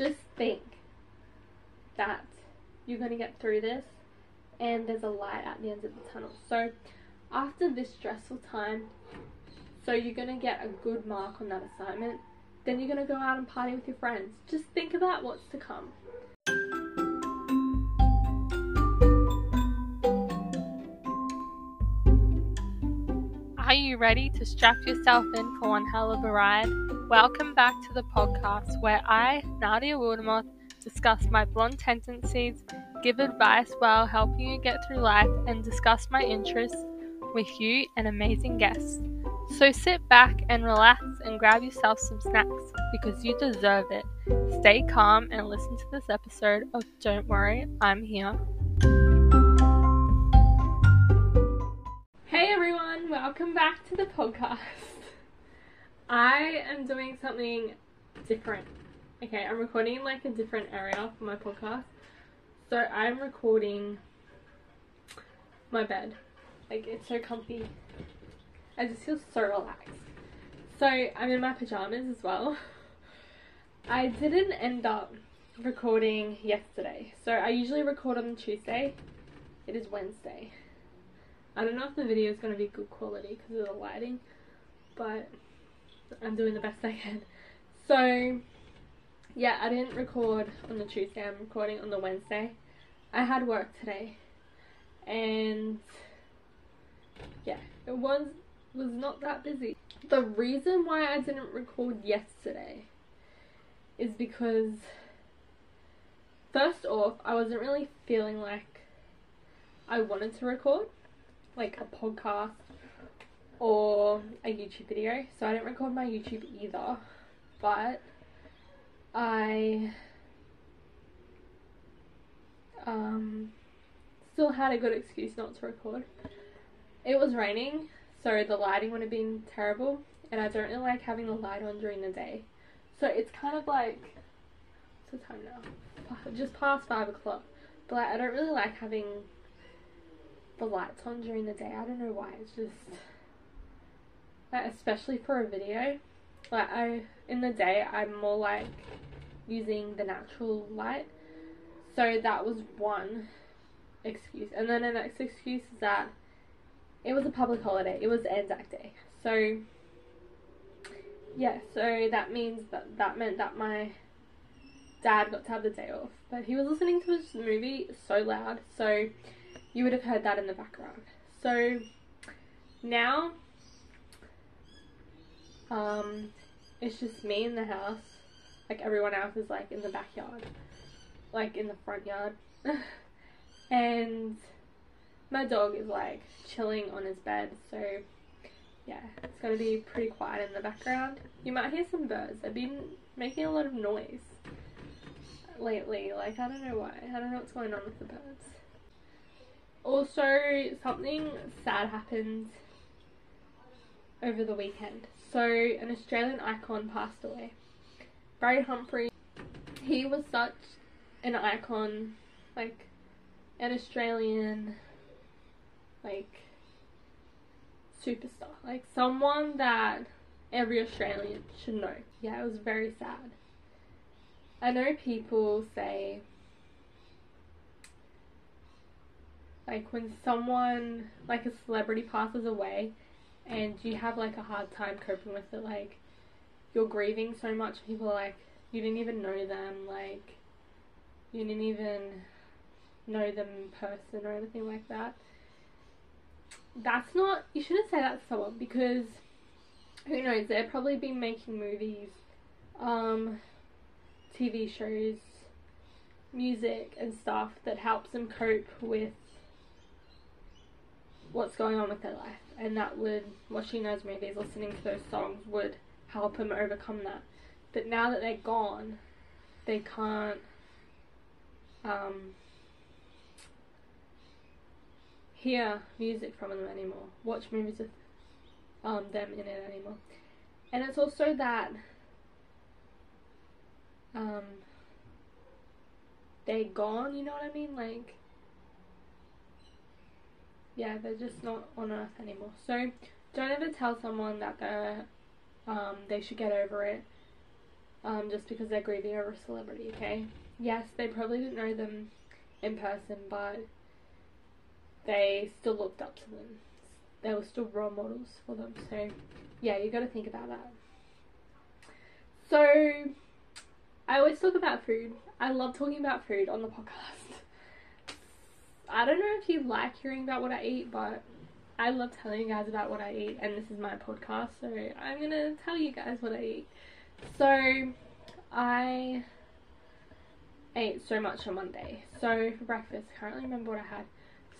just think that you're going to get through this and there's a light at the end of the tunnel. So after this stressful time, so you're going to get a good mark on that assignment, then you're going to go out and party with your friends. Just think about what's to come. Ready to strap yourself in for one hell of a ride? Welcome back to the podcast where I, Nadia Wildermoth, discuss my blonde tendencies, give advice while helping you get through life, and discuss my interests with you and amazing guests. So sit back and relax and grab yourself some snacks because you deserve it. Stay calm and listen to this episode of Don't Worry, I'm Here. Hey everyone, welcome back to the podcast. I am doing something different. Okay, I'm recording in like a different area for my podcast. So I'm recording my bed. Like it's so comfy. I just feel so relaxed. So I'm in my pajamas as well. I didn't end up recording yesterday. So I usually record on Tuesday. It is Wednesday. I don't know if the video is going to be good quality because of the lighting, but I'm doing the best I can. So, yeah, I didn't record on the Tuesday, I'm recording on the Wednesday. I had work today, and yeah, it was was not that busy. The reason why I didn't record yesterday is because first off, I wasn't really feeling like I wanted to record like a podcast or a YouTube video. So I didn't record my YouTube either, but I um still had a good excuse not to record. It was raining, so the lighting would have been terrible, and I don't really like having the light on during the day. So it's kind of like what's the time now? Just past five o'clock. But like, I don't really like having the lights on during the day. I don't know why. It's just like, especially for a video. Like I in the day I'm more like using the natural light. So that was one excuse. And then the next excuse is that it was a public holiday. It was Anzac Day. So yeah, so that means that that meant that my dad got to have the day off. But he was listening to his movie so loud, so you would have heard that in the background. So now um it's just me in the house. Like everyone else is like in the backyard. Like in the front yard. and my dog is like chilling on his bed, so yeah, it's gonna be pretty quiet in the background. You might hear some birds. They've been making a lot of noise lately. Like I don't know why. I don't know what's going on with the birds. Also, something sad happened over the weekend. So, an Australian icon passed away. Barry Humphrey. He was such an icon, like an Australian, like superstar, like someone that every Australian should know. Yeah, it was very sad. I know people say like when someone like a celebrity passes away and you have like a hard time coping with it like you're grieving so much people are like you didn't even know them like you didn't even know them in person or anything like that. That's not you shouldn't say that to someone because who knows they've probably been making movies um tv shows music and stuff that helps them cope with what's going on with their life and that would watching those movies listening to those songs would help them overcome that. But now that they're gone they can't um, hear music from them anymore watch movies with um, them in it anymore. And it's also that um, they're gone you know what I mean? Like yeah, they're just not on earth anymore. So don't ever tell someone that they're um, they should get over it um, just because they're grieving over a celebrity, okay? Yes, they probably didn't know them in person, but they still looked up to them. They were still role models for them. So, yeah, you got to think about that. So, I always talk about food. I love talking about food on the podcast. I don't know if you like hearing about what I eat, but I love telling you guys about what I eat, and this is my podcast, so I'm gonna tell you guys what I eat. So, I ate so much on Monday. So, for breakfast, I can't really remember what I had.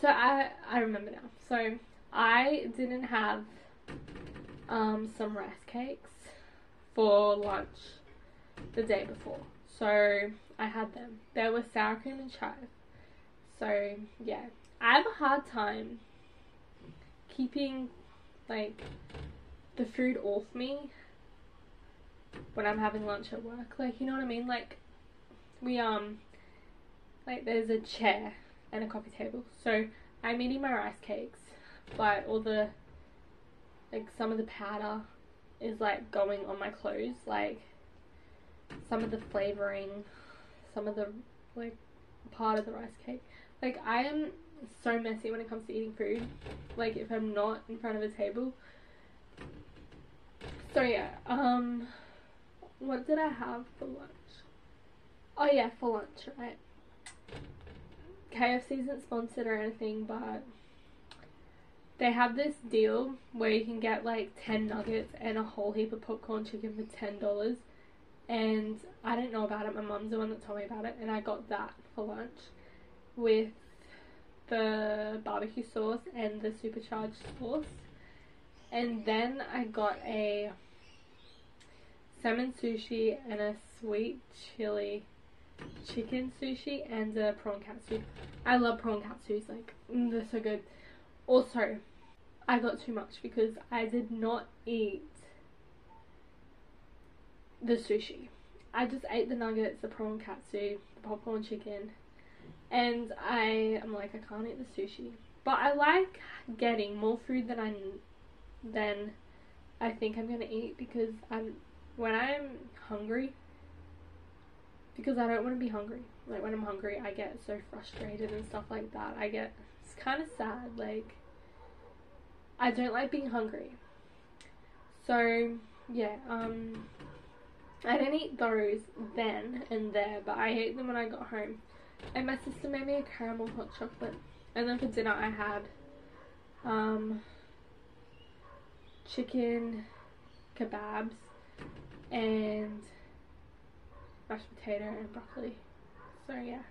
So, I, I remember now. So, I didn't have um, some rice cakes for lunch the day before. So, I had them. They were sour cream and chive. So, yeah. I have a hard time keeping, like, the food off me when I'm having lunch at work. Like, you know what I mean? Like, we, um, like, there's a chair and a coffee table. So, I'm eating my rice cakes, but all the, like, some of the powder is, like, going on my clothes. Like, some of the flavoring, some of the, like, part of the rice cake. Like, I am so messy when it comes to eating food. Like, if I'm not in front of a table. So, yeah, um, what did I have for lunch? Oh yeah, for lunch, right? KFC isn't sponsored or anything, but they have this deal where you can get like 10 nuggets and a whole heap of popcorn chicken for $10. And I didn't know about it, my mum's the one that told me about it, and I got that for lunch with the barbecue sauce and the supercharged sauce. And then I got a salmon sushi and a sweet chili chicken sushi and a prawn katsu. I love prawn katsus, like, mm, they're so good. Also, I got too much because I did not eat the sushi. I just ate the nuggets, the prawn katsu, the popcorn chicken, and I am like, I can't eat the sushi. But I like getting more food than I than I think I'm gonna eat because I'm when I'm hungry, because I don't want to be hungry. Like when I'm hungry, I get so frustrated and stuff like that. I get it's kind of sad. Like I don't like being hungry. So yeah, um, I didn't eat those then and there, but I ate them when I got home. And my sister made me a caramel hot chocolate. And then for dinner, I had um, chicken kebabs and mashed potato and broccoli. So yeah.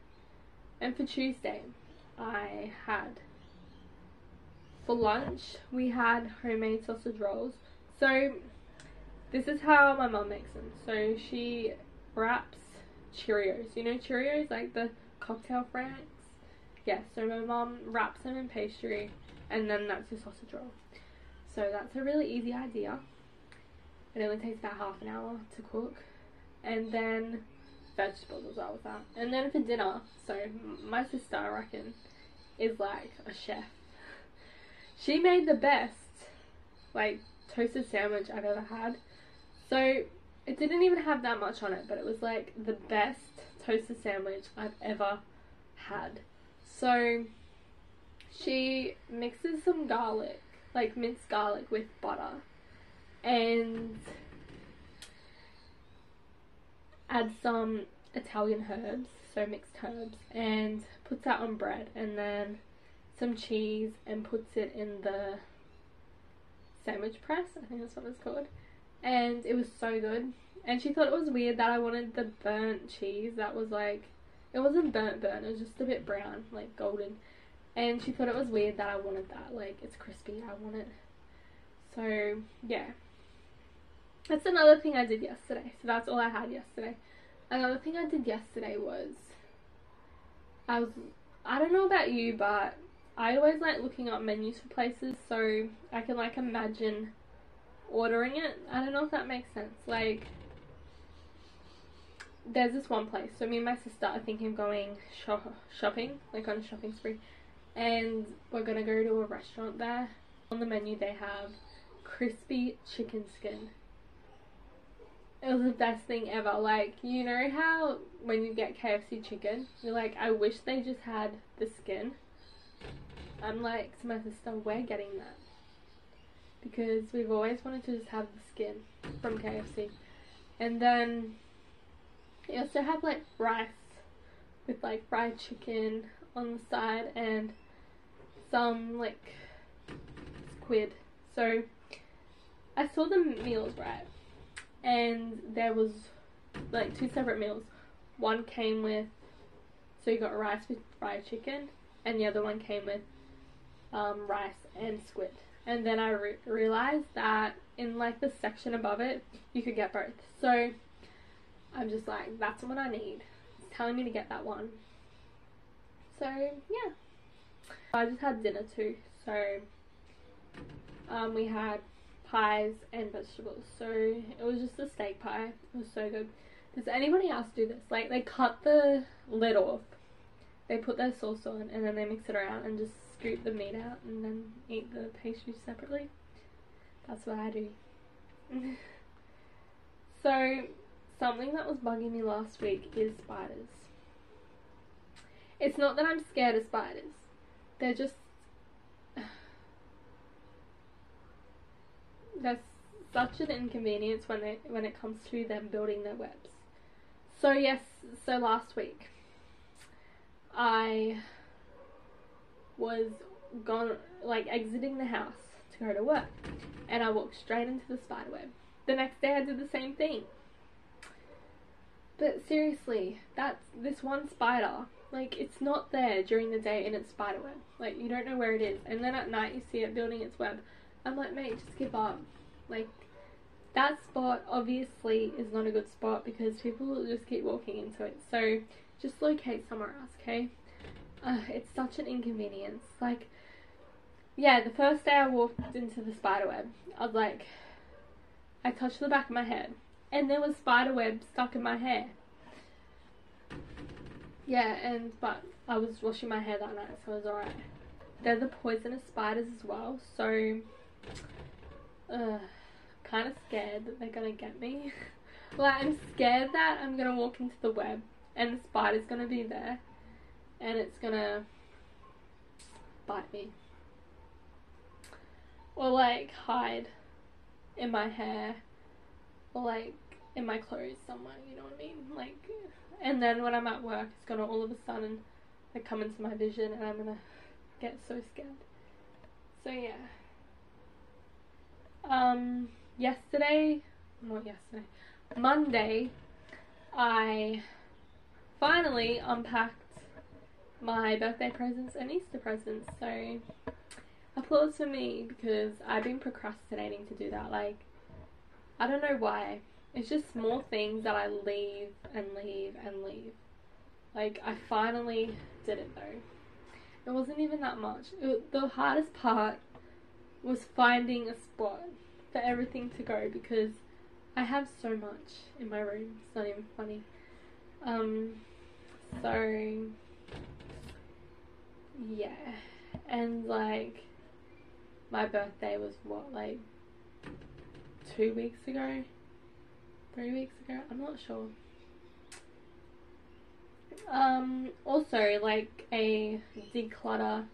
And for Tuesday, I had for lunch we had homemade sausage rolls. So this is how my mum makes them. So she wraps Cheerios. You know Cheerios like the cocktail franks? Yeah, so my mum wraps them in pastry and then that's your sausage roll. So that's a really easy idea. It only takes about half an hour to cook. And then vegetables as well with that. And then for dinner, so my sister, I reckon, is like a chef. She made the best, like, toasted sandwich I've ever had. So it didn't even have that much on it, but it was like the best toasted sandwich I've ever had. So she mixes some garlic, like minced garlic with butter and add some Italian herbs, so mixed herbs, and puts that on bread, and then some cheese, and puts it in the sandwich press. I think that's what it's called. And it was so good. And she thought it was weird that I wanted the burnt cheese that was like, it wasn't burnt burnt, it was just a bit brown, like golden. And she thought it was weird that I wanted that, like it's crispy, I want it. So yeah, that's another thing I did yesterday. So that's all I had yesterday. Another thing I did yesterday was I was I don't know about you, but I always like looking up menus for places so I can like imagine ordering it. I don't know if that makes sense. Like there's this one place. So me and my sister are thinking of going shop shopping, like on a shopping spree, and we're gonna go to a restaurant there. On the menu they have crispy chicken skin it was the best thing ever. Like, you know how when you get KFC chicken, you're like, I wish they just had the skin. I'm like to my sister, we're getting that. Because we've always wanted to just have the skin from KFC. And then you also have like rice with like fried chicken on the side and some like squid. So I saw the meals right and there was like two separate meals. One came with so you got rice with fried chicken and the other one came with um, rice and squid. And then I re- realized that in like the section above it, you could get both. So I'm just like, that's what I need. It's telling me to get that one. So yeah. I just had dinner too. So um, we had pies and vegetables. So it was just a steak pie. It was so good. Does anybody else do this? Like they cut the lid off, they put their sauce on, and then they mix it around and just scoop the meat out and then eat the pastry separately. That's what I do. so something that was bugging me last week is spiders. It's not that I'm scared of spiders. They're just there's such an inconvenience when they when it comes to them building their webs. So yes, so last week I was gone like exiting the house to go to work and I walked straight into the spider web. The next day I did the same thing. But seriously, that's this one spider. Like it's not there during the day in its spider web. Like you don't know where it is. And then at night you see it building its web. I'm like, mate, just give up. Like, that spot obviously is not a good spot because people will just keep walking into it. So, just locate somewhere else, okay? Uh, it's such an inconvenience. Like, yeah, the first day I walked into the spider web, I was like, I touched the back of my head, and there was spiderweb stuck in my hair. Yeah, and but I was washing my hair that night, so it was alright. They're the poisonous spiders as well, so uh, kind of scared that they're gonna get me. like, I'm scared that I'm gonna walk into the web and the spider's gonna be there and it's gonna bite me. Or like hide in my hair like in my clothes somewhere, you know what I mean? Like, and then when I'm at work, it's gonna all of a sudden like come into my vision and I'm gonna get so scared. So yeah. Um, yesterday, not yesterday, Monday, I finally unpacked my birthday presents and Easter presents. So, applause for me because I've been procrastinating to do that. Like, I don't know why. It's just small things that I leave and leave and leave. Like, I finally did it though. It wasn't even that much. It, the hardest part was finding a spot for everything to go because I have so much in my room. It's not even funny. Um, so yeah, and like my birthday was what like two weeks ago, three weeks ago. I'm not sure. Um, also like a declutter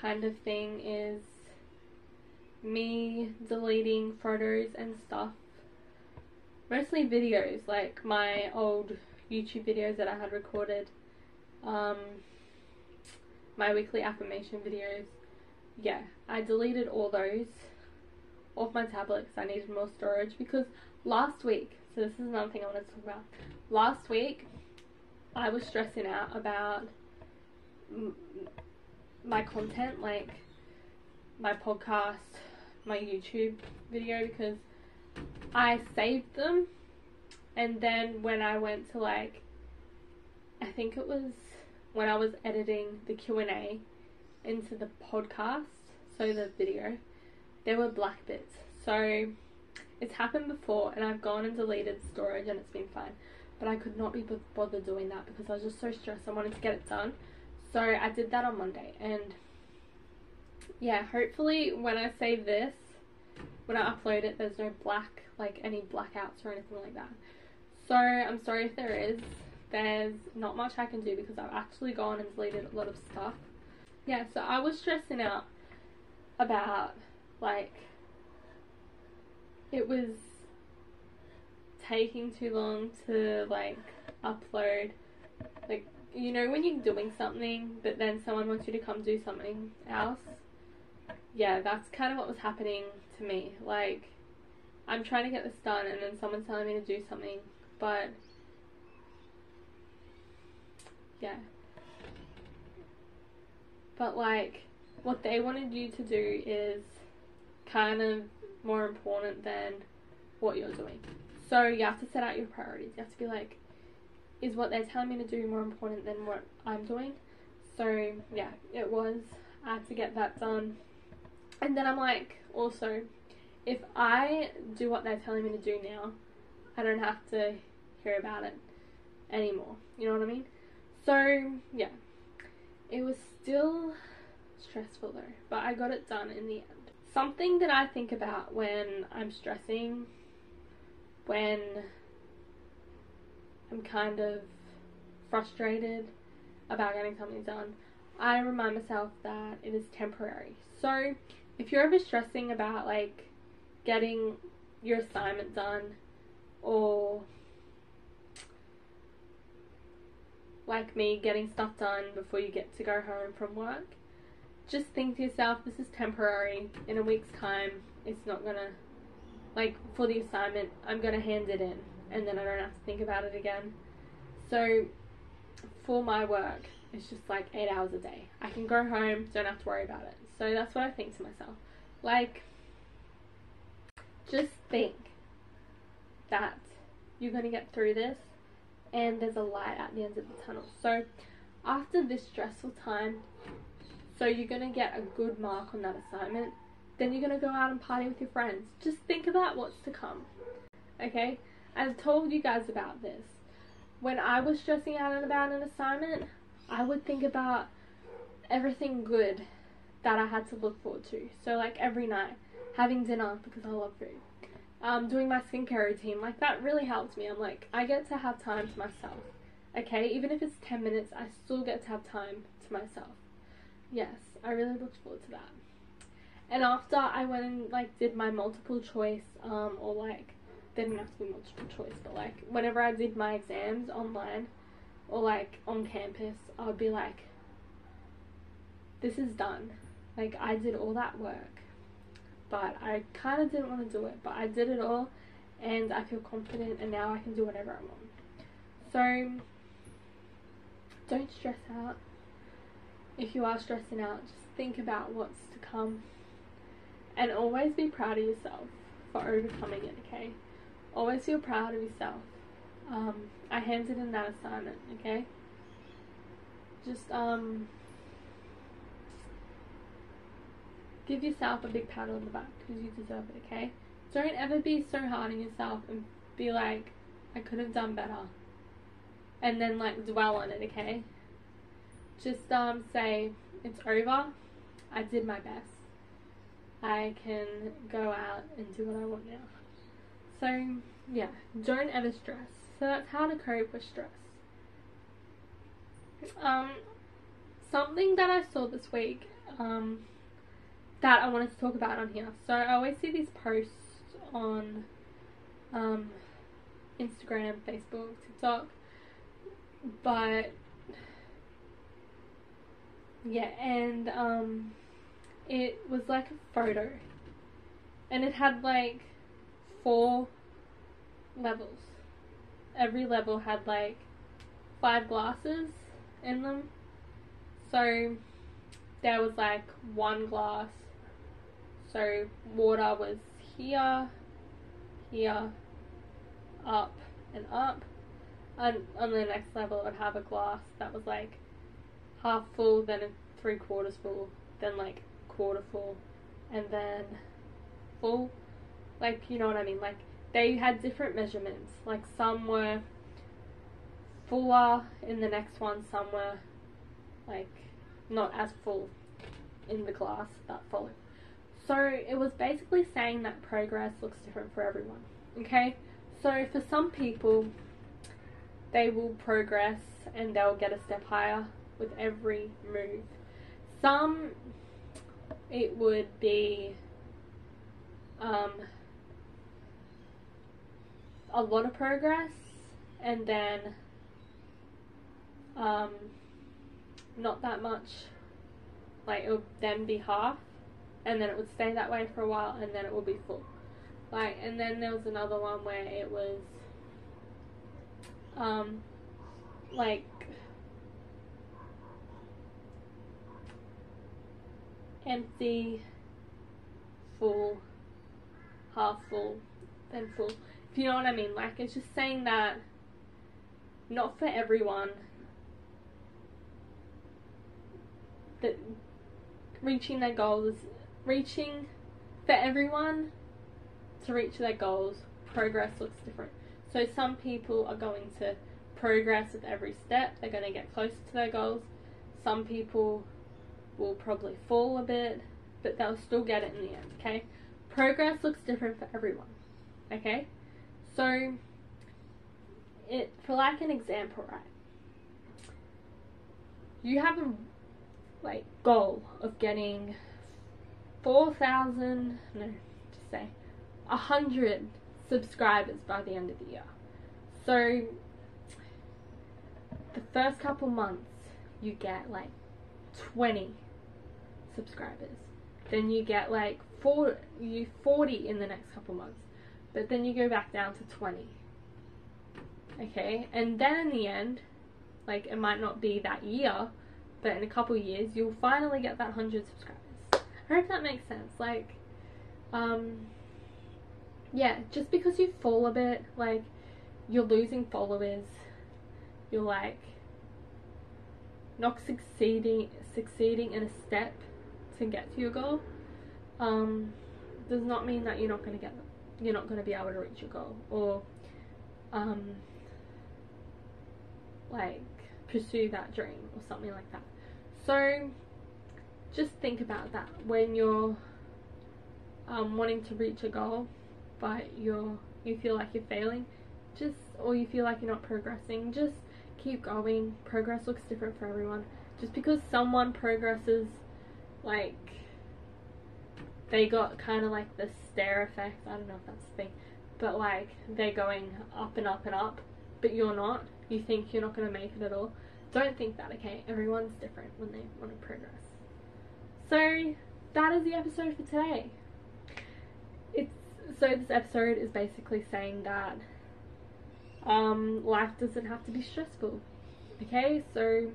kind of thing is me deleting photos and stuff. Mostly videos, like my old YouTube videos that I had recorded. Um, my weekly affirmation videos. Yeah, I deleted all those off my tablet because I needed more storage because last week, so this is another thing I wanted to talk about. Last week, I was stressing out about my content, like my podcast, my YouTube video because I saved them and then when I went to like I think it was when I was editing the Q&A into the podcast, so the video, there were black bits. So it's happened before and I've gone and deleted storage and it's been fine. But I could not be bothered doing that because I was just so stressed. I wanted to get it done. So I did that on Monday and yeah, hopefully when I say this, when I upload it, there's no black, like any blackouts or anything like that. So I'm sorry if there is. There's not much I can do because I've actually gone and deleted a lot of stuff. Yeah, so I was stressing out about like it was taking too long to like upload. Like you know when you're doing something but then someone wants you to come do something else? Yeah that's kind of what was happening to me. Like i'm trying to get this done and then someone's telling me to do something but yeah. But like what they wanted you to do is kind of more important than what you're doing so you have to set out your priorities you have to be like is what they're telling me to do more important than what I'm doing? So yeah, it was. I had to get that done. And then I'm like, also, if I do what they're telling me to do now, I don't have to hear about it anymore. You know what I mean? So yeah, it was still stressful though, but I got it done in the end. Something that I think about when I'm stressing, when I'm kind of frustrated about getting something done, I remind myself that it is temporary. So if you're ever stressing about like getting your assignment done or like me getting stuff done before you get to go home from work, just think to yourself, this is temporary. In a week's time, it's not gonna, like, for the assignment, I'm gonna hand it in and then I don't have to think about it again. So for my work, it's just like eight hours a day. I can go home, don't have to worry about it. So that's what I think to myself. Like, just think that you're to get through this and there's a light at the end of the tunnel. So after this stressful time, so you're going to get a good mark on that assignment, then you're going to go out and party with your friends. Just think about what's to come. Okay? I've told you guys about this. When I was stressing out about an assignment, I would think about everything good that I had to look forward to. So like every night, having dinner because I love food. Um, doing my skincare routine, like that really helps me. I'm like, I get to have time to myself. Okay, even if it's 10 minutes, I still get to have time to myself. Yes, I really looked forward to that. And after I went and like did my multiple choice, um, or like they didn't have to be multiple choice, but like whenever I did my exams online or like on campus, I would be like, this is done. Like I did all that work, but I kind of didn't want to do it, but I did it all and I feel confident and now I can do whatever I want. So don't stress out. If you are stressing out, just think about what's to come and always be proud of yourself for overcoming it, okay? Always feel proud of yourself. Um, I handed in that assignment, okay? Just, um, give yourself a big pat on the back because you deserve it, okay? Don't ever be so hard on yourself and be like, I could have done better. And then, like, dwell on it, okay? Just, um, say, it's over. I did my best. I can go out and do what I want now. So, yeah, don't ever stress. So that's how to cope with stress. Um, something that I saw this week, um, that I wanted to talk about on here. So I always see these posts on, um, Instagram, Facebook, TikTok, but yeah, and um, it was like a photo, and it had like four levels. Every level had like five glasses in them. So there was like one glass. So water was here, here, up, and up. And on the next level, it would have a glass that was like half full, then three quarters full, then like quarter full, and then full like, you know what I mean? Like, they had different measurements. Like, some were fuller in the next one, some were, like, not as full in the glass that followed. So it was basically saying that progress looks different for everyone. Okay? So for some people, they will progress and they'll get a step higher with every move. Some, it would be um, a lot of progress and then um, not that much. Like it would then be half, and then it would stay that way for a while, and then it would be full. Like, and then there was another one where it was, um, like empty, full, half full, then full. If you know what I mean, like it's just saying that not for everyone that reaching their goals is reaching for everyone to reach their goals progress looks different so some people are going to progress with every step they're going to get closer to their goals some people will probably fall a bit but they'll still get it in the end okay? Progress looks different for everyone okay? So it for like an example right? You have a like goal of getting 4,000, no, just say, 100 subscribers by the end of the year. So, the first couple months, you get like 20 subscribers. Then you get like 4, you 40 in the next couple months. But then you go back down to 20. Okay, and then in the end, like it might not be that year, but in a couple years you'll finally get that 100 subscribers. I hope that makes sense. Like, um, yeah, just because you fall a bit, like, you're losing followers, you're like not succeeding succeeding in a step to get to your goal, um, does not mean that you're not gonna get you're not gonna be able to reach your goal or um like pursue that dream or something like that. So just think about that. When you're um, wanting to reach a goal but you're you feel like you're failing just or you feel like you're not progressing just keep going. Progress looks different for everyone. Just because someone progresses like they got kind of like the stair effect I don't know if that's the thing but like they're going up and up and up but you're not you think you're not going to make it at all don't think that, okay? Everyone's different when they want to progress. So, that is the episode for today. It's so this episode is basically saying that um, life doesn't have to be stressful. Okay, so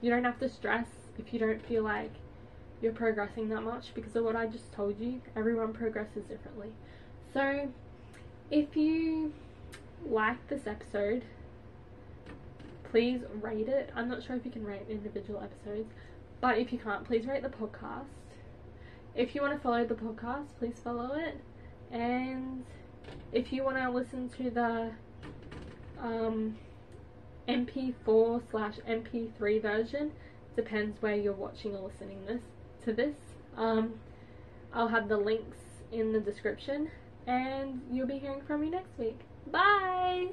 you don't have to stress if you don't feel like you're progressing that much because of what I just told you. Everyone progresses differently. So, if you like this episode, please rate it. I'm not sure if you can rate individual episodes, but if you can't, please rate the podcast. If you want to follow the podcast, please follow it. And if you want to listen to the um, MP4 slash MP3 version, depends where you're watching or listening this to this. Um, I'll have the links in the description, and you'll be hearing from me next week. Bye!